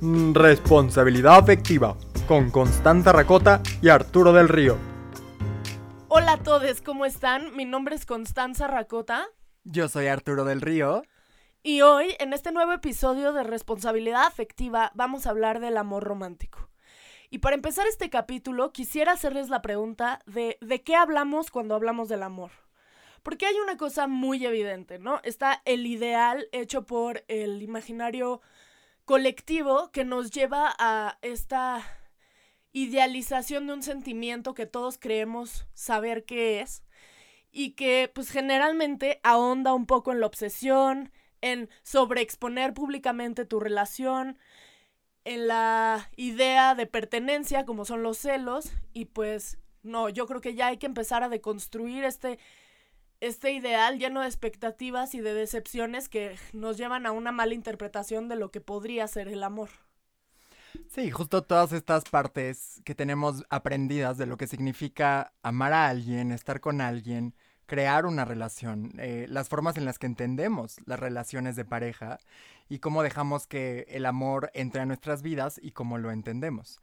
Responsabilidad afectiva con Constanza Racota y Arturo del Río. Hola a todos, ¿cómo están? Mi nombre es Constanza Racota. Yo soy Arturo del Río. Y hoy, en este nuevo episodio de Responsabilidad Afectiva, vamos a hablar del amor romántico. Y para empezar este capítulo, quisiera hacerles la pregunta de ¿de qué hablamos cuando hablamos del amor? Porque hay una cosa muy evidente, ¿no? Está el ideal hecho por el imaginario colectivo que nos lleva a esta idealización de un sentimiento que todos creemos saber qué es y que pues generalmente ahonda un poco en la obsesión, en sobreexponer públicamente tu relación, en la idea de pertenencia como son los celos y pues no, yo creo que ya hay que empezar a deconstruir este este ideal lleno de expectativas y de decepciones que nos llevan a una mala interpretación de lo que podría ser el amor. Sí, justo todas estas partes que tenemos aprendidas de lo que significa amar a alguien, estar con alguien, crear una relación, eh, las formas en las que entendemos las relaciones de pareja y cómo dejamos que el amor entre a nuestras vidas y cómo lo entendemos.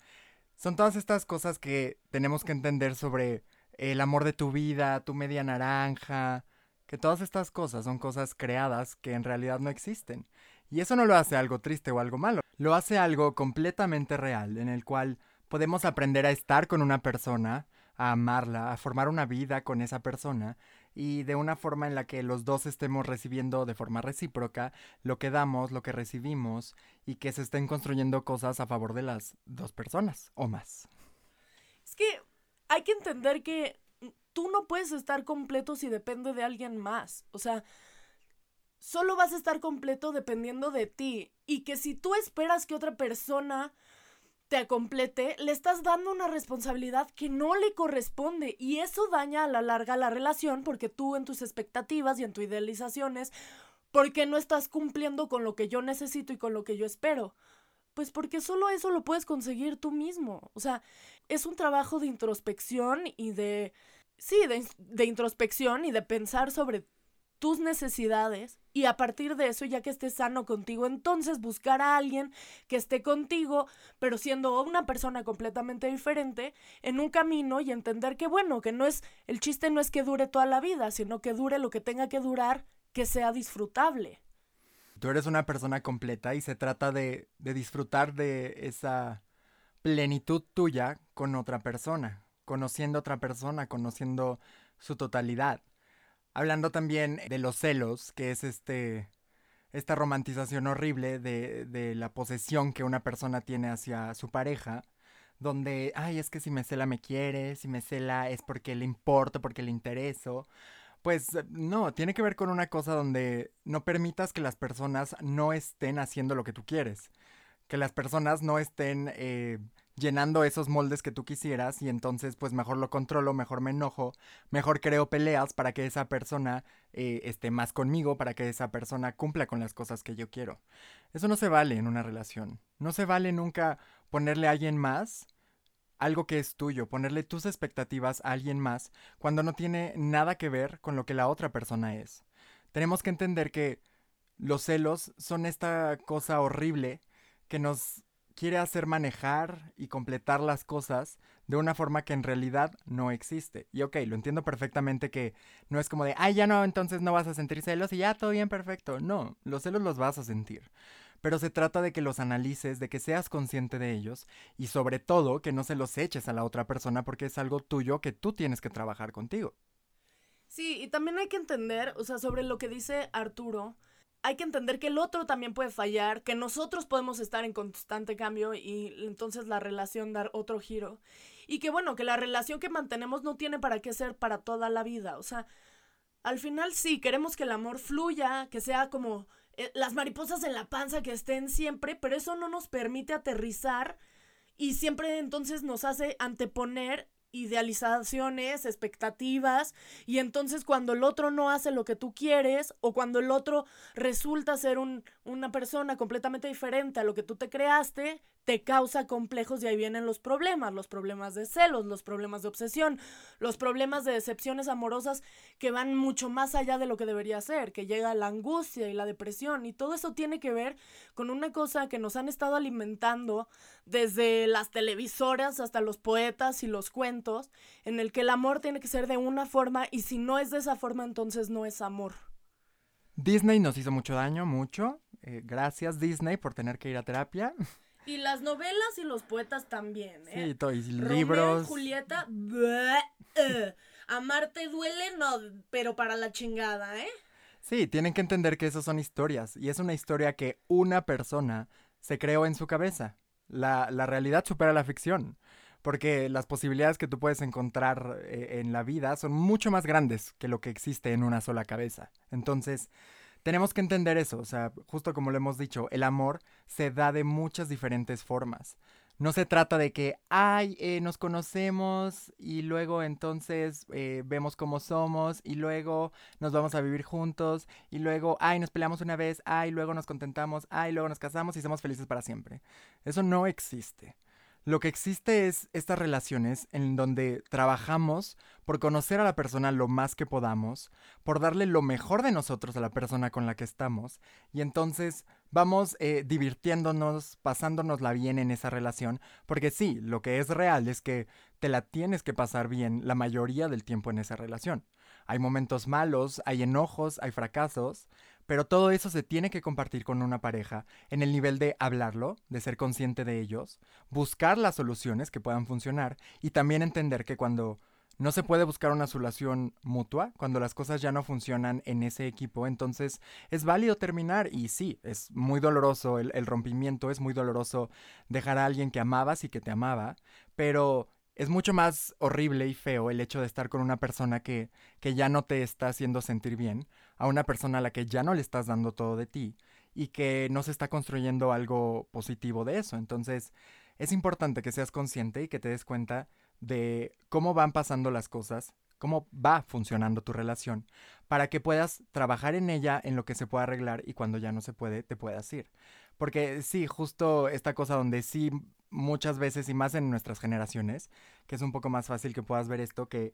Son todas estas cosas que tenemos que entender sobre el amor de tu vida, tu media naranja, que todas estas cosas son cosas creadas que en realidad no existen. Y eso no lo hace algo triste o algo malo, lo hace algo completamente real, en el cual podemos aprender a estar con una persona, a amarla, a formar una vida con esa persona y de una forma en la que los dos estemos recibiendo de forma recíproca lo que damos, lo que recibimos y que se estén construyendo cosas a favor de las dos personas o más. Es que hay que entender que tú no puedes estar completo si depende de alguien más. O sea, solo vas a estar completo dependiendo de ti. Y que si tú esperas que otra persona te complete, le estás dando una responsabilidad que no le corresponde. Y eso daña a la larga la relación porque tú en tus expectativas y en tus idealizaciones, porque no estás cumpliendo con lo que yo necesito y con lo que yo espero. Pues porque solo eso lo puedes conseguir tú mismo. O sea, es un trabajo de introspección y de... Sí, de, de introspección y de pensar sobre tus necesidades y a partir de eso, ya que estés sano contigo, entonces buscar a alguien que esté contigo, pero siendo una persona completamente diferente, en un camino y entender que bueno, que no es, el chiste no es que dure toda la vida, sino que dure lo que tenga que durar, que sea disfrutable. Tú eres una persona completa y se trata de, de disfrutar de esa plenitud tuya con otra persona, conociendo a otra persona, conociendo su totalidad. Hablando también de los celos, que es este esta romantización horrible de, de la posesión que una persona tiene hacia su pareja, donde, ay, es que si me cela me quiere, si me cela es porque le importo, porque le intereso. Pues no, tiene que ver con una cosa donde no permitas que las personas no estén haciendo lo que tú quieres. Que las personas no estén eh, llenando esos moldes que tú quisieras y entonces pues mejor lo controlo, mejor me enojo, mejor creo peleas para que esa persona eh, esté más conmigo, para que esa persona cumpla con las cosas que yo quiero. Eso no se vale en una relación. No se vale nunca ponerle a alguien más algo que es tuyo, ponerle tus expectativas a alguien más cuando no tiene nada que ver con lo que la otra persona es. Tenemos que entender que los celos son esta cosa horrible que nos quiere hacer manejar y completar las cosas de una forma que en realidad no existe. Y ok, lo entiendo perfectamente que no es como de, ay, ya no, entonces no vas a sentir celos y ya todo bien perfecto. No, los celos los vas a sentir pero se trata de que los analices, de que seas consciente de ellos y sobre todo que no se los eches a la otra persona porque es algo tuyo que tú tienes que trabajar contigo. Sí, y también hay que entender, o sea, sobre lo que dice Arturo, hay que entender que el otro también puede fallar, que nosotros podemos estar en constante cambio y entonces la relación dar otro giro. Y que bueno, que la relación que mantenemos no tiene para qué ser para toda la vida. O sea, al final sí, queremos que el amor fluya, que sea como eh, las mariposas en la panza que estén siempre, pero eso no nos permite aterrizar y siempre entonces nos hace anteponer idealizaciones, expectativas, y entonces cuando el otro no hace lo que tú quieres, o cuando el otro resulta ser un, una persona completamente diferente a lo que tú te creaste, te causa complejos y ahí vienen los problemas, los problemas de celos, los problemas de obsesión, los problemas de decepciones amorosas que van mucho más allá de lo que debería ser, que llega la angustia y la depresión y todo eso tiene que ver con una cosa que nos han estado alimentando desde las televisoras hasta los poetas y los cuentos, en el que el amor tiene que ser de una forma y si no es de esa forma entonces no es amor. Disney nos hizo mucho daño, mucho. Eh, gracias Disney por tener que ir a terapia. Y las novelas y los poetas también, ¿eh? Sí, todo, y Romeo libros. y Julieta, bleh, eh. amarte duele, no, pero para la chingada, ¿eh? Sí, tienen que entender que esas son historias. Y es una historia que una persona se creó en su cabeza. La, la realidad supera la ficción. Porque las posibilidades que tú puedes encontrar eh, en la vida son mucho más grandes que lo que existe en una sola cabeza. Entonces, tenemos que entender eso. O sea, justo como lo hemos dicho, el amor se da de muchas diferentes formas. No se trata de que, ay, eh, nos conocemos y luego entonces eh, vemos cómo somos y luego nos vamos a vivir juntos y luego, ay, nos peleamos una vez, ay, luego nos contentamos, ay, luego nos casamos y somos felices para siempre. Eso no existe. Lo que existe es estas relaciones en donde trabajamos por conocer a la persona lo más que podamos, por darle lo mejor de nosotros a la persona con la que estamos, y entonces vamos eh, divirtiéndonos, pasándonosla bien en esa relación, porque sí, lo que es real es que te la tienes que pasar bien la mayoría del tiempo en esa relación. Hay momentos malos, hay enojos, hay fracasos, pero todo eso se tiene que compartir con una pareja en el nivel de hablarlo, de ser consciente de ellos, buscar las soluciones que puedan funcionar y también entender que cuando no se puede buscar una solución mutua, cuando las cosas ya no funcionan en ese equipo, entonces es válido terminar y sí, es muy doloroso el, el rompimiento, es muy doloroso dejar a alguien que amabas y que te amaba, pero es mucho más horrible y feo el hecho de estar con una persona que, que ya no te está haciendo sentir bien, a una persona a la que ya no le estás dando todo de ti y que no se está construyendo algo positivo de eso. Entonces, es importante que seas consciente y que te des cuenta de cómo van pasando las cosas, cómo va funcionando tu relación, para que puedas trabajar en ella en lo que se pueda arreglar y cuando ya no se puede, te puedas ir. Porque sí, justo esta cosa donde sí muchas veces y más en nuestras generaciones, que es un poco más fácil que puedas ver esto, que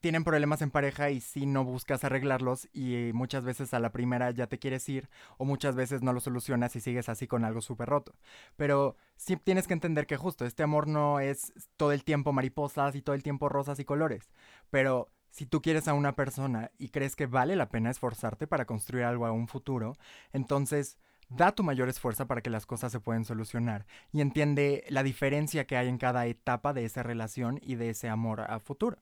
tienen problemas en pareja y si no buscas arreglarlos y muchas veces a la primera ya te quieres ir o muchas veces no lo solucionas y sigues así con algo súper roto. Pero sí tienes que entender que justo este amor no es todo el tiempo mariposas y todo el tiempo rosas y colores, pero si tú quieres a una persona y crees que vale la pena esforzarte para construir algo a un futuro, entonces da tu mayor esfuerzo para que las cosas se puedan solucionar y entiende la diferencia que hay en cada etapa de esa relación y de ese amor a futuro.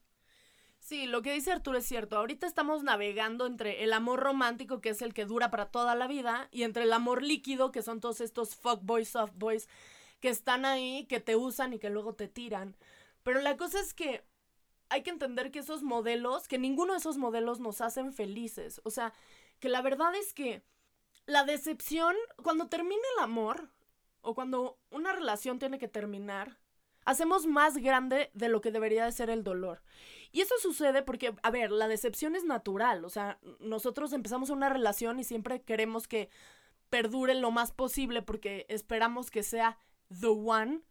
Sí, lo que dice Arturo es cierto. Ahorita estamos navegando entre el amor romántico, que es el que dura para toda la vida, y entre el amor líquido, que son todos estos fuckboys, softboys, que están ahí, que te usan y que luego te tiran. Pero la cosa es que hay que entender que esos modelos, que ninguno de esos modelos nos hacen felices. O sea, que la verdad es que la decepción, cuando termina el amor, o cuando una relación tiene que terminar, hacemos más grande de lo que debería de ser el dolor. Y eso sucede porque, a ver, la decepción es natural. O sea, nosotros empezamos una relación y siempre queremos que perdure lo más posible porque esperamos que sea the one.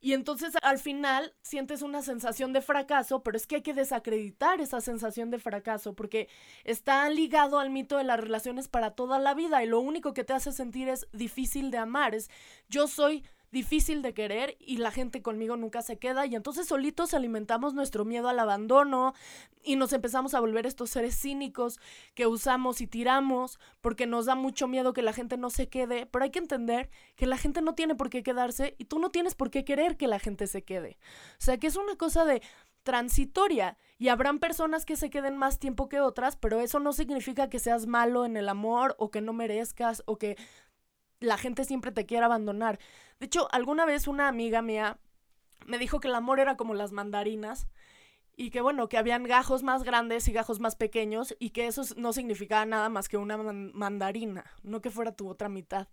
Y entonces al final sientes una sensación de fracaso, pero es que hay que desacreditar esa sensación de fracaso porque está ligado al mito de las relaciones para toda la vida y lo único que te hace sentir es difícil de amar, es yo soy difícil de querer y la gente conmigo nunca se queda y entonces solitos alimentamos nuestro miedo al abandono y nos empezamos a volver estos seres cínicos que usamos y tiramos porque nos da mucho miedo que la gente no se quede, pero hay que entender que la gente no tiene por qué quedarse y tú no tienes por qué querer que la gente se quede. O sea, que es una cosa de transitoria y habrán personas que se queden más tiempo que otras, pero eso no significa que seas malo en el amor o que no merezcas o que la gente siempre te quiera abandonar. De hecho, alguna vez una amiga mía me dijo que el amor era como las mandarinas y que bueno, que habían gajos más grandes y gajos más pequeños y que eso no significaba nada más que una mandarina, no que fuera tu otra mitad.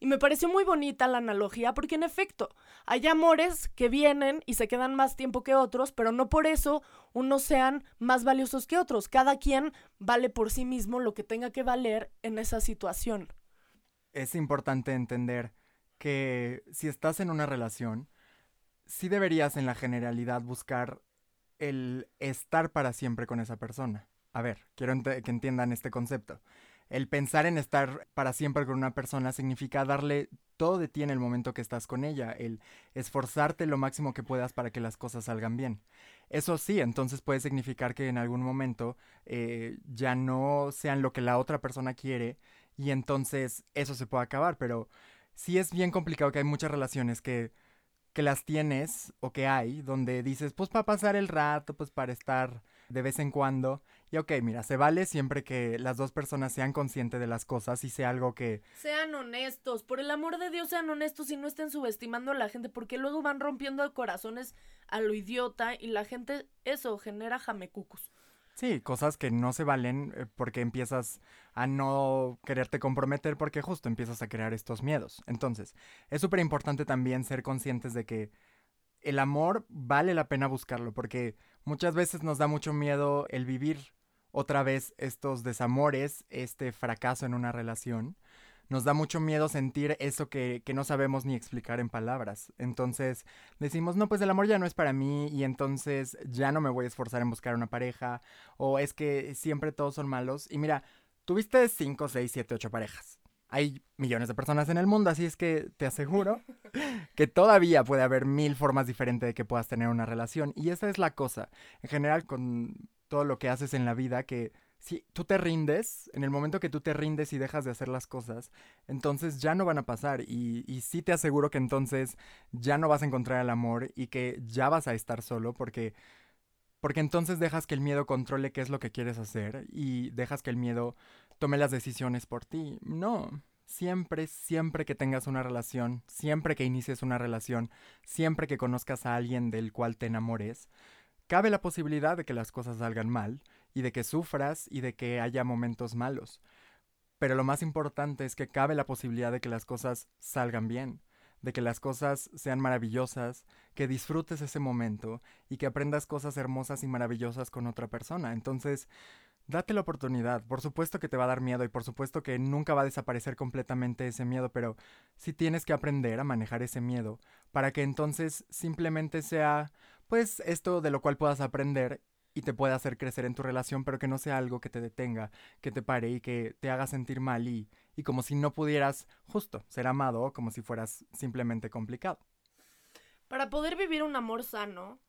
Y me pareció muy bonita la analogía porque en efecto, hay amores que vienen y se quedan más tiempo que otros, pero no por eso unos sean más valiosos que otros. Cada quien vale por sí mismo lo que tenga que valer en esa situación. Es importante entender que si estás en una relación, sí deberías en la generalidad buscar el estar para siempre con esa persona. A ver, quiero que entiendan este concepto. El pensar en estar para siempre con una persona significa darle todo de ti en el momento que estás con ella, el esforzarte lo máximo que puedas para que las cosas salgan bien. Eso sí, entonces puede significar que en algún momento eh, ya no sean lo que la otra persona quiere y entonces eso se puede acabar, pero sí es bien complicado que hay muchas relaciones que, que las tienes o que hay donde dices, pues para pasar el rato, pues para estar de vez en cuando. Y ok, mira, se vale siempre que las dos personas sean conscientes de las cosas y sea algo que... Sean honestos, por el amor de Dios sean honestos y no estén subestimando a la gente porque luego van rompiendo corazones a lo idiota y la gente eso genera jamecucos. Sí, cosas que no se valen eh, porque empiezas a no quererte comprometer porque justo empiezas a crear estos miedos. Entonces, es súper importante también ser conscientes de que el amor vale la pena buscarlo porque muchas veces nos da mucho miedo el vivir otra vez estos desamores, este fracaso en una relación. Nos da mucho miedo sentir eso que, que, no sabemos ni explicar en palabras. Entonces decimos, no, pues el amor ya no es para mí y entonces ya no me voy a esforzar en buscar una pareja o es que siempre todos son malos. Y mira, tuviste 5, 6, 7, 8 parejas hay millones de personas en el mundo, así es que te aseguro que todavía puede haber mil formas diferentes de que puedas tener una relación. Y esa es la cosa, en general con todo lo que haces en la vida, que si tú te rindes, en el momento que tú te rindes y dejas de hacer las cosas, entonces ya no van a pasar. Y, y sí te aseguro que entonces ya no vas a encontrar el amor y que ya vas a estar solo porque... Porque entonces dejas que el miedo controle qué es lo que quieres hacer y dejas que el miedo tome las decisiones por ti. No. Siempre, siempre que tengas una relación, siempre que inicies una relación, siempre que conozcas a alguien del cual te enamores, cabe la posibilidad de que las cosas salgan mal y de que sufras y de que haya momentos malos. Pero lo más importante es que cabe la posibilidad de que las cosas salgan bien, de que las cosas sean maravillosas, que disfrutes ese momento y que aprendas cosas hermosas y maravillosas con otra persona. Entonces, Date la oportunidad. Por supuesto que te va a dar miedo y por supuesto que nunca va a desaparecer completamente ese miedo, pero sí tienes que aprender a manejar ese miedo para que entonces simplemente sea, pues, esto de lo cual puedas aprender y te pueda hacer crecer en tu relación, pero que no sea algo que te detenga, que te pare y que te haga sentir mal y, y como si no pudieras justo ser amado, como si fueras simplemente complicado. Para poder vivir un amor sano,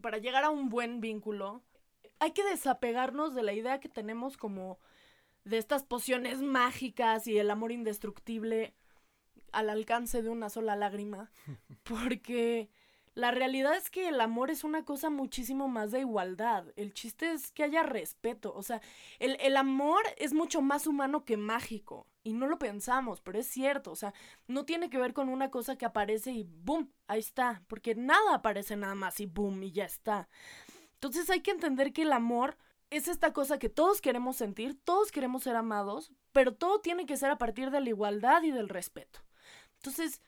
para llegar a un buen vínculo, hay que desapegarnos de la idea que tenemos como de estas pociones mágicas y el amor indestructible al alcance de una sola lágrima. Porque la realidad es que el amor es una cosa muchísimo más de igualdad. El chiste es que haya respeto. O sea, el, el, amor es mucho más humano que mágico. Y no lo pensamos, pero es cierto. O sea, no tiene que ver con una cosa que aparece y ¡boom! Ahí está. Porque nada aparece nada más y ¡boom! y ya está. Entonces hay que entender que el amor es esta cosa que todos queremos sentir, todos queremos ser amados, pero todo tiene que ser a partir de la igualdad y del respeto. Entonces,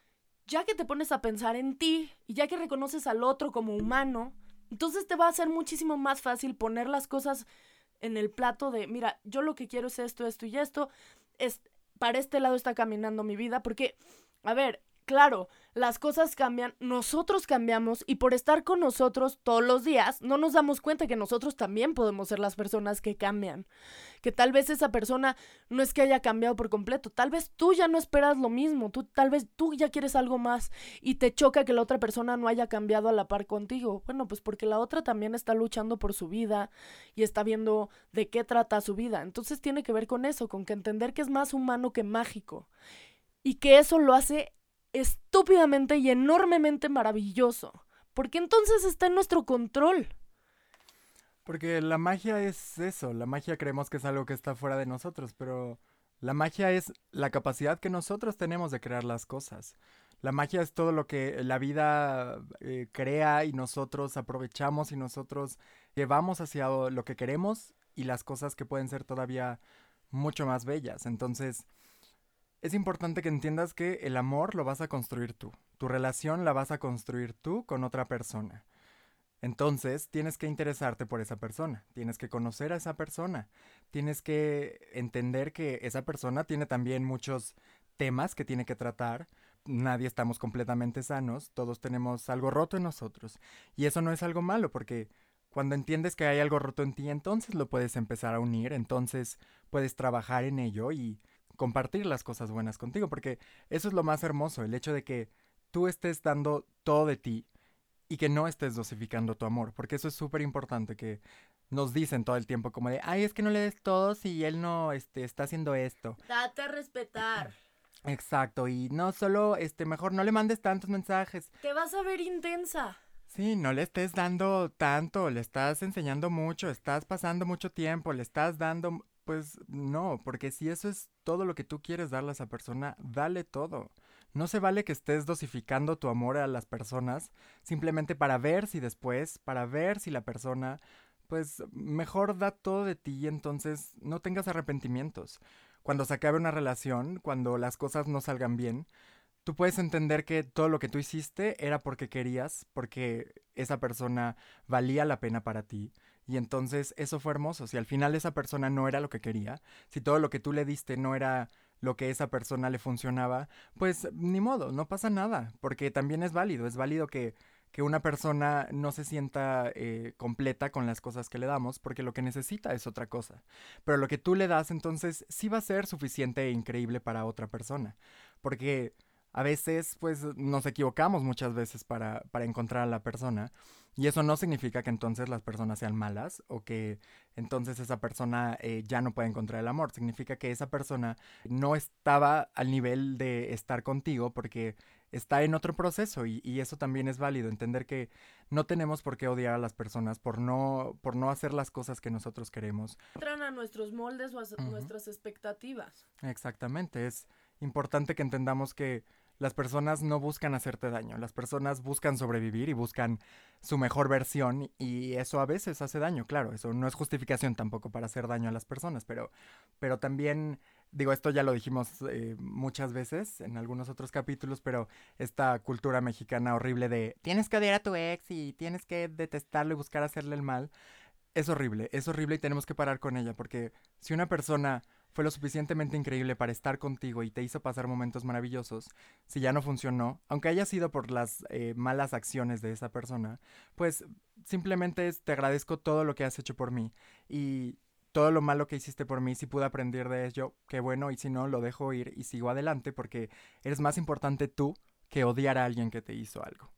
ya que te pones a pensar en ti y ya que reconoces al otro como humano, entonces te va a ser muchísimo más fácil poner las cosas en el plato de, mira, yo lo que quiero es esto, esto y esto, es, para este lado está caminando mi vida, porque, a ver, Claro, las cosas cambian, nosotros cambiamos y por estar con nosotros todos los días no nos damos cuenta que nosotros también podemos ser las personas que cambian. Que tal vez esa persona no es que haya cambiado por completo, tal vez tú ya no esperas lo mismo, tú tal vez tú ya quieres algo más y te choca que la otra persona no haya cambiado a la par contigo. Bueno, pues porque la otra también está luchando por su vida y está viendo de qué trata su vida. Entonces tiene que ver con eso, con que entender que es más humano que mágico y que eso lo hace estúpidamente y enormemente maravilloso. Porque entonces está en nuestro control. Porque la magia es eso, la magia creemos que es algo que está fuera de nosotros, pero la magia es la capacidad que nosotros tenemos de crear las cosas. La magia es todo lo que la vida eh, crea y nosotros aprovechamos y nosotros llevamos hacia lo que queremos y las cosas que pueden ser todavía mucho más bellas. Entonces, es importante que entiendas que el amor lo vas a construir tú. Tu relación la vas a construir tú con otra persona. Entonces, tienes que interesarte por esa persona, tienes que conocer a esa persona, tienes que entender que esa persona tiene también muchos temas que tiene que tratar. Nadie estamos completamente sanos, todos tenemos algo roto en nosotros. Y eso no es algo malo, porque cuando entiendes que hay algo roto en ti, entonces lo puedes empezar a unir, entonces puedes trabajar en ello y compartir las cosas buenas contigo, porque eso es lo más hermoso, el hecho de que tú estés dando todo de ti y que no estés dosificando tu amor, porque eso es súper importante que nos dicen todo el tiempo como de, ay, es que no le des todo si él no este, está haciendo esto. Date a respetar. Exacto, y no solo, este, mejor no le mandes tantos mensajes. Te vas a ver intensa. Sí, no le estés dando tanto, le estás enseñando mucho, estás pasando mucho tiempo, le estás dando... Pues no, porque si eso es todo lo que tú quieres darle a esa persona, dale todo. No se vale que estés dosificando tu amor a las personas simplemente para ver si después, para ver si la persona, pues mejor da todo de ti y entonces no tengas arrepentimientos. Cuando se acabe una relación, cuando las cosas no salgan bien, tú puedes entender que todo lo que tú hiciste era porque querías, porque esa persona valía la pena para ti. Y entonces eso fue hermoso. Si al final esa persona no era lo que quería, si todo lo que tú le diste no era lo que esa persona le funcionaba, pues ni modo, no pasa nada, porque también es válido, es válido que, que una persona no se sienta eh, completa con las cosas que le damos, porque lo que necesita es otra cosa. Pero lo que tú le das entonces sí va a ser suficiente e increíble para otra persona, porque a veces pues nos equivocamos muchas veces para, para encontrar a la persona y eso no significa que entonces las personas sean malas o que entonces esa persona eh, ya no puede encontrar el amor. Significa que esa persona no estaba al nivel de estar contigo porque está en otro proceso y, y, eso también es válido. Entender que no tenemos por qué odiar a las personas por no, por no hacer las cosas que nosotros queremos. Entran a nuestros moldes o a uh -huh. nuestras expectativas. Exactamente. Es importante que entendamos que las personas no buscan hacerte daño, las personas buscan sobrevivir y buscan su mejor versión y eso a veces hace daño, claro, eso no es justificación tampoco para hacer daño a las personas, pero, pero también, digo, esto ya lo dijimos eh, muchas veces en algunos otros capítulos, pero esta cultura mexicana horrible de tienes que odiar a tu ex y tienes que detestarlo y buscar hacerle el mal, es horrible, es horrible y tenemos que parar con ella, porque si una persona fue lo suficientemente increíble para estar contigo y te hizo pasar momentos maravillosos, si ya no funcionó, aunque haya sido por las eh, malas acciones de esa persona, pues simplemente te agradezco todo lo que has hecho por mí y todo lo malo que hiciste por mí, si pude aprender de ello, qué bueno, y si no, lo dejo ir y sigo adelante porque eres más importante tú que odiar a alguien que te hizo algo.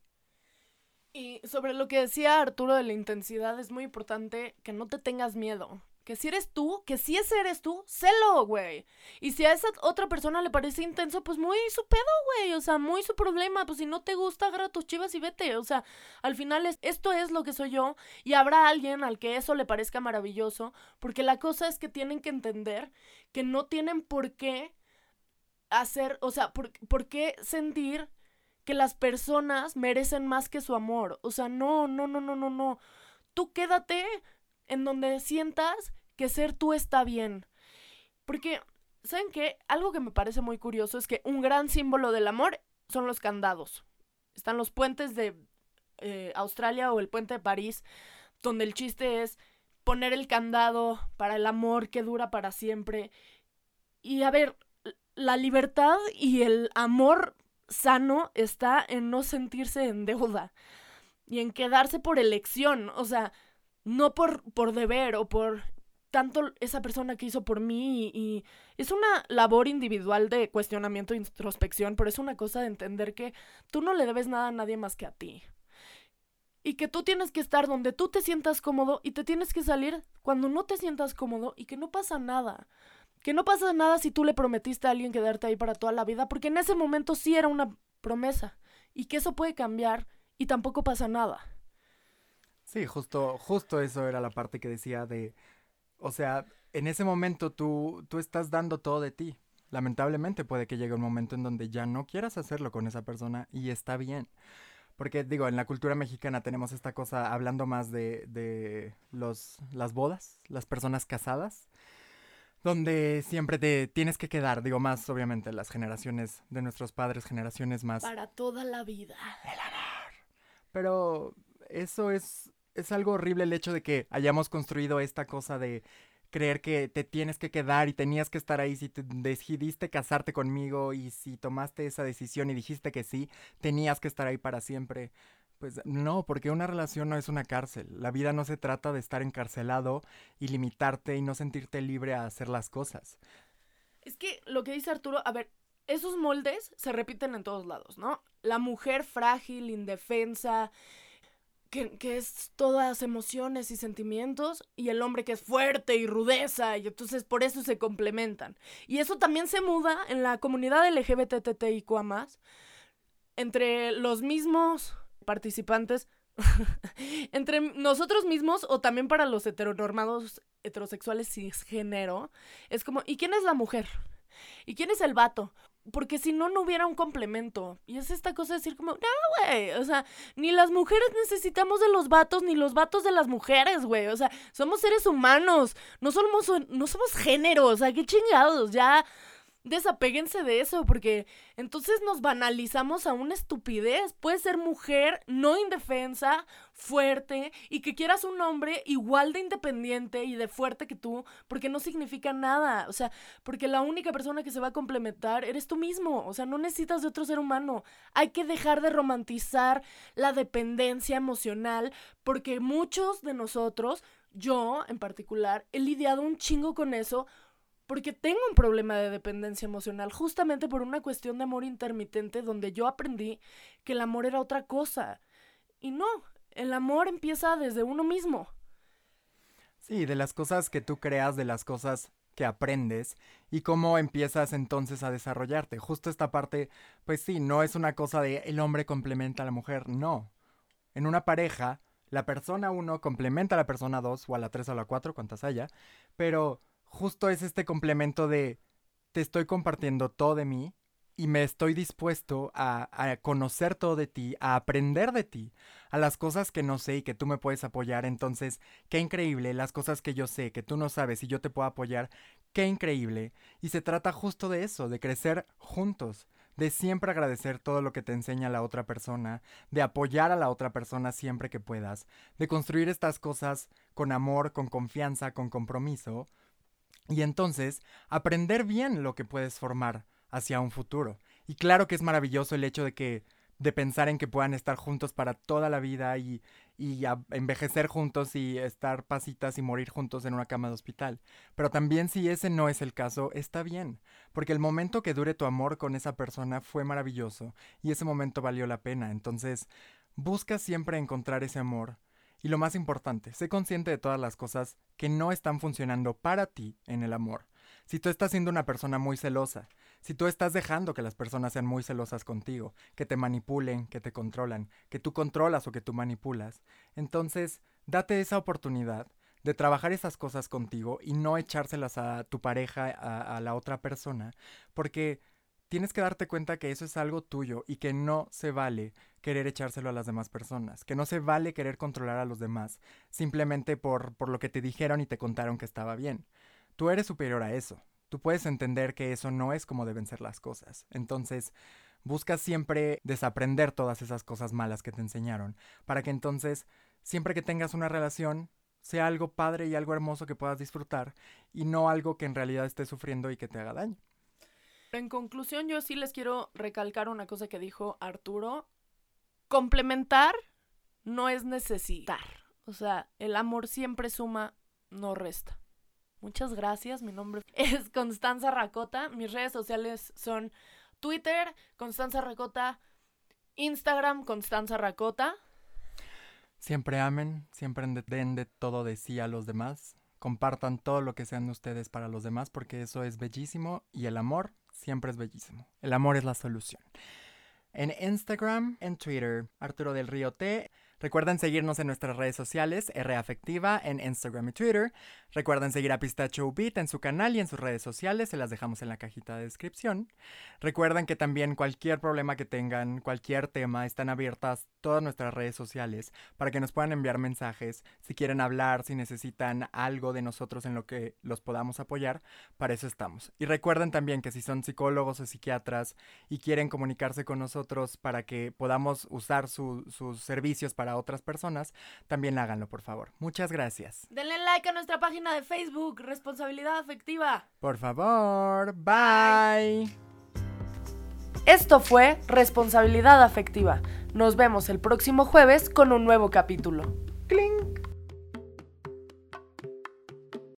Y sobre lo que decía Arturo de la intensidad, es muy importante que no te tengas miedo. Que si eres tú, que si ese eres tú, celo, güey. Y si a esa otra persona le parece intenso, pues muy su pedo, güey. O sea, muy su problema. Pues si no te gusta, agarra tus chivas y vete. O sea, al final es, esto es lo que soy yo. Y habrá alguien al que eso le parezca maravilloso. Porque la cosa es que tienen que entender que no tienen por qué hacer, o sea, por, por qué sentir que las personas merecen más que su amor. O sea, no, no, no, no, no, no. Tú quédate en donde sientas que ser tú está bien. Porque, ¿saben qué? Algo que me parece muy curioso es que un gran símbolo del amor son los candados. Están los puentes de eh, Australia o el puente de París, donde el chiste es poner el candado para el amor que dura para siempre. Y a ver, la libertad y el amor sano está en no sentirse en deuda y en quedarse por elección. O sea, no por, por deber o por tanto esa persona que hizo por mí y, es una labor individual de cuestionamiento e introspección, pero es una cosa de entender que tú no le debes nada a nadie más que a ti. Y que tú tienes que estar donde tú te sientas cómodo y te tienes que salir cuando no te sientas cómodo y que no pasa nada. Que no pasa nada si tú le prometiste a alguien quedarte ahí para toda la vida, porque en ese momento sí era una promesa y que eso puede cambiar y tampoco pasa nada. Sí, justo, justo eso era la parte que decía de, o sea, en ese momento tú, tú estás dando todo de ti. Lamentablemente puede que llegue un momento en donde ya no quieras hacerlo con esa persona y está bien. Porque digo, en la cultura mexicana tenemos esta cosa, hablando más de, de los, las bodas, las personas casadas, donde siempre te tienes que quedar, digo más obviamente las generaciones de nuestros padres, generaciones más. Para toda la vida. El amor. Pero eso es, es algo horrible el hecho de que hayamos construido esta cosa de creer que te tienes que quedar y tenías que estar ahí si te decidiste casarte conmigo y si tomaste esa decisión y dijiste que sí, tenías que estar ahí para siempre. Pues no, porque una relación no es una cárcel. La vida no se trata de estar encarcelado y limitarte y no sentirte libre a hacer las cosas. Es que lo que dice Arturo, a ver, esos moldes se repiten en todos lados, ¿no? La mujer frágil, indefensa, que, es todas emociones y sentimientos, y el hombre que es fuerte y rudeza, y entonces por eso se complementan. Y eso también se muda en la comunidad LGBTTIQA, entre los mismos participantes entre nosotros mismos o también para los heteronormados heterosexuales cisgénero, es como, ¿y quién es la mujer? ¿Y quién es el vato? Porque si no, no hubiera un complemento. Y es esta cosa de decir como, no, güey, o sea, ni las mujeres necesitamos de los vatos, ni los vatos de las mujeres, güey. O sea, somos seres humanos, no somos, no somos género, o sea, qué chingados, ya desapéguense de eso, porque entonces nos banalizamos a una estupidez. Puede ser mujer, no indefensa, fuerte, y que quieras un hombre igual de independiente y de fuerte que tú, porque no significa nada. O sea, porque la única persona que se va a complementar eres tú mismo. O sea, no necesitas de otro ser humano. Hay que dejar de romantizar la dependencia emocional, porque muchos de nosotros, yo en particular, he lidiado un chingo con eso porque tengo un problema de dependencia emocional, justamente por una cuestión de amor intermitente donde yo aprendí que el amor era otra cosa. Y no, el amor empieza desde uno mismo. Sí, de las cosas que tú creas, de las cosas que aprendes y cómo empiezas entonces a desarrollarte. Justo esta parte, pues sí, no es una cosa de el hombre complementa a la mujer, no. En una pareja, la persona uno complementa a la persona dos o a la tres o a la cuatro, cuantas haya, pero justo es este complemento de te estoy compartiendo todo de mí y me estoy dispuesto a, conocer todo de ti, a aprender de ti, a las cosas que no sé y que tú me puedes apoyar. Entonces, qué increíble, las cosas que yo sé, que tú no sabes y yo te puedo apoyar, qué increíble. Y se trata justo de eso, de crecer juntos, de siempre agradecer todo lo que te enseña la otra persona, de apoyar a la otra persona siempre que puedas, de construir estas cosas con amor, con confianza, con compromiso y entonces aprender bien lo que puedes formar hacia un futuro. Y claro que es maravilloso el hecho de que de pensar en que puedan estar juntos para toda la vida y, y envejecer juntos y estar pasitas y morir juntos en una cama de hospital. Pero también si ese no es el caso, está bien, porque el momento que dure tu amor con esa persona fue maravilloso y ese momento valió la pena. Entonces, busca siempre encontrar ese amor y lo más importante, sé consciente de todas las cosas que no están funcionando para ti en el amor. Si tú estás siendo una persona muy celosa, si tú estás dejando que las personas sean muy celosas contigo, que te manipulen, que te controlan, que tú controlas o que tú manipulas, entonces date esa oportunidad de trabajar esas cosas contigo y no echárselas a tu pareja, a, a la otra persona, porque tienes que darte cuenta que eso es algo tuyo y que no se vale querer echárselo a las demás personas, que no se vale querer controlar a los demás simplemente por, por lo que te dijeron y te contaron que estaba bien. Tú eres superior a eso. Tú puedes entender que eso no es como deben ser las cosas. Entonces, busca siempre desaprender todas esas cosas malas que te enseñaron, para que entonces, siempre que tengas una relación, sea algo padre y algo hermoso que puedas disfrutar, y no algo que en realidad estés sufriendo y que te haga daño. En conclusión, yo sí les quiero recalcar una cosa que dijo Arturo complementar no es necesitar. O sea, el amor siempre suma, no resta. Muchas gracias. Mi nombre es Constanza Racota. Mis redes sociales son Twitter, Constanza Racota, Instagram, Constanza Racota. Siempre amen, siempre den de todo de sí a los demás. Compartan todo lo que sean ustedes para los demás porque eso es bellísimo y el amor siempre es bellísimo. El amor es la solución en Instagram, en Twitter, Arturo del Río T. Recuerden seguirnos en nuestras redes sociales, Rafectiva en Instagram y Twitter. Recuerden seguir a Pistacho Beat en su canal y en sus redes sociales, se las dejamos en la cajita de descripción. Recuerden que también cualquier problema que tengan, cualquier tema, están abiertas todas nuestras redes sociales para que nos puedan enviar mensajes si quieren hablar, si necesitan algo de nosotros en lo que los podamos apoyar, para eso estamos. Y recuerden también que si son psicólogos o psiquiatras y quieren comunicarse con nosotros para que podamos usar sus servicios para otras personas, también háganlo, por favor. Muchas gracias. Denle like a nuestra página de Facebook, Responsabilidad Afectiva. Por favor, bye. Esto fue Responsabilidad Afectiva. Nos vemos el próximo jueves con un nuevo capítulo. Clink.